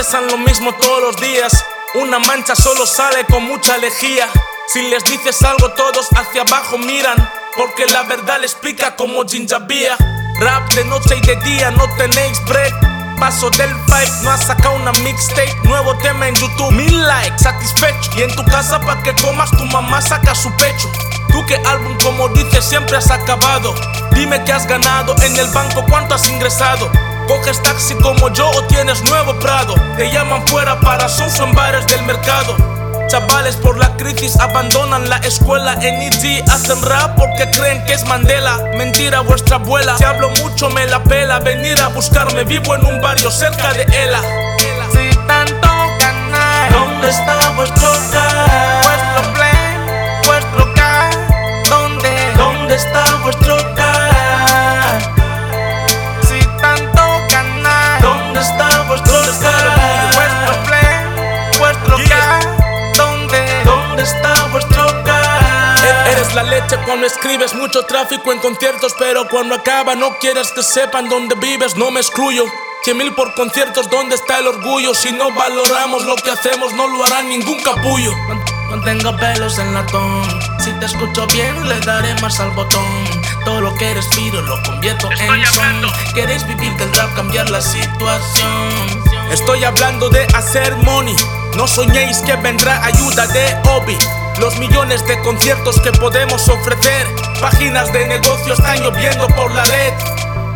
procesan lo mismo todos los días. Una mancha solo sale con mucha lejía. Si les dices algo, todos hacia abajo miran. Porque la verdad les explica como Beer. Rap de noche y de día, no tenéis break. Paso del fight, no has sacado una mixtape. Nuevo tema en YouTube, mil likes, satisfecho. Y en tu casa, pa' que comas, tu mamá saca su pecho. Tú que álbum, como dices, siempre has acabado. Dime que has ganado en el banco, cuánto has ingresado. Coges taxi como yo o tienes nuevo Prado. Te llaman fuera para soso en bares del mercado. Chavales por la crisis abandonan la escuela. En EG Hacen rap porque creen que es Mandela. Mentira vuestra abuela. Si hablo mucho me la pela. Venir a buscarme vivo en un barrio cerca de Ela Eres la cuando escribes mucho tráfico en conciertos, pero cuando acaba no quieres que sepan dónde vives, no me excluyo. Cien mil por conciertos, ¿dónde está el orgullo? Si no valoramos lo que hacemos, no lo hará ningún capullo. No tengo pelos en latón. Si te escucho bien, le daré más al botón. Todo lo que respiro lo convierto Estoy en son. Queréis vivir del rap, cambiar la situación. Estoy hablando de hacer money. No soñéis que vendrá ayuda de Obi. Los millones de conciertos que podemos ofrecer. Páginas de negocio están lloviendo por la red.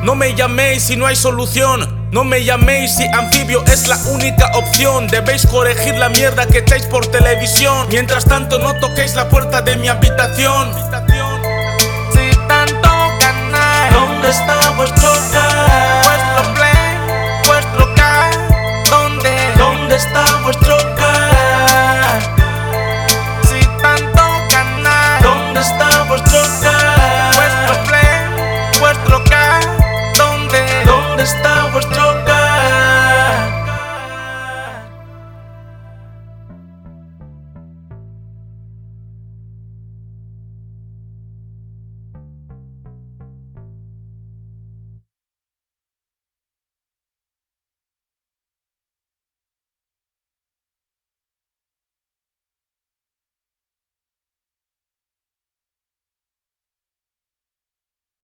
No me llaméis si no hay solución. No me llaméis si anfibio es la única opción. Debéis corregir la mierda que echáis por televisión. Mientras tanto, no toquéis la puerta de mi habitación.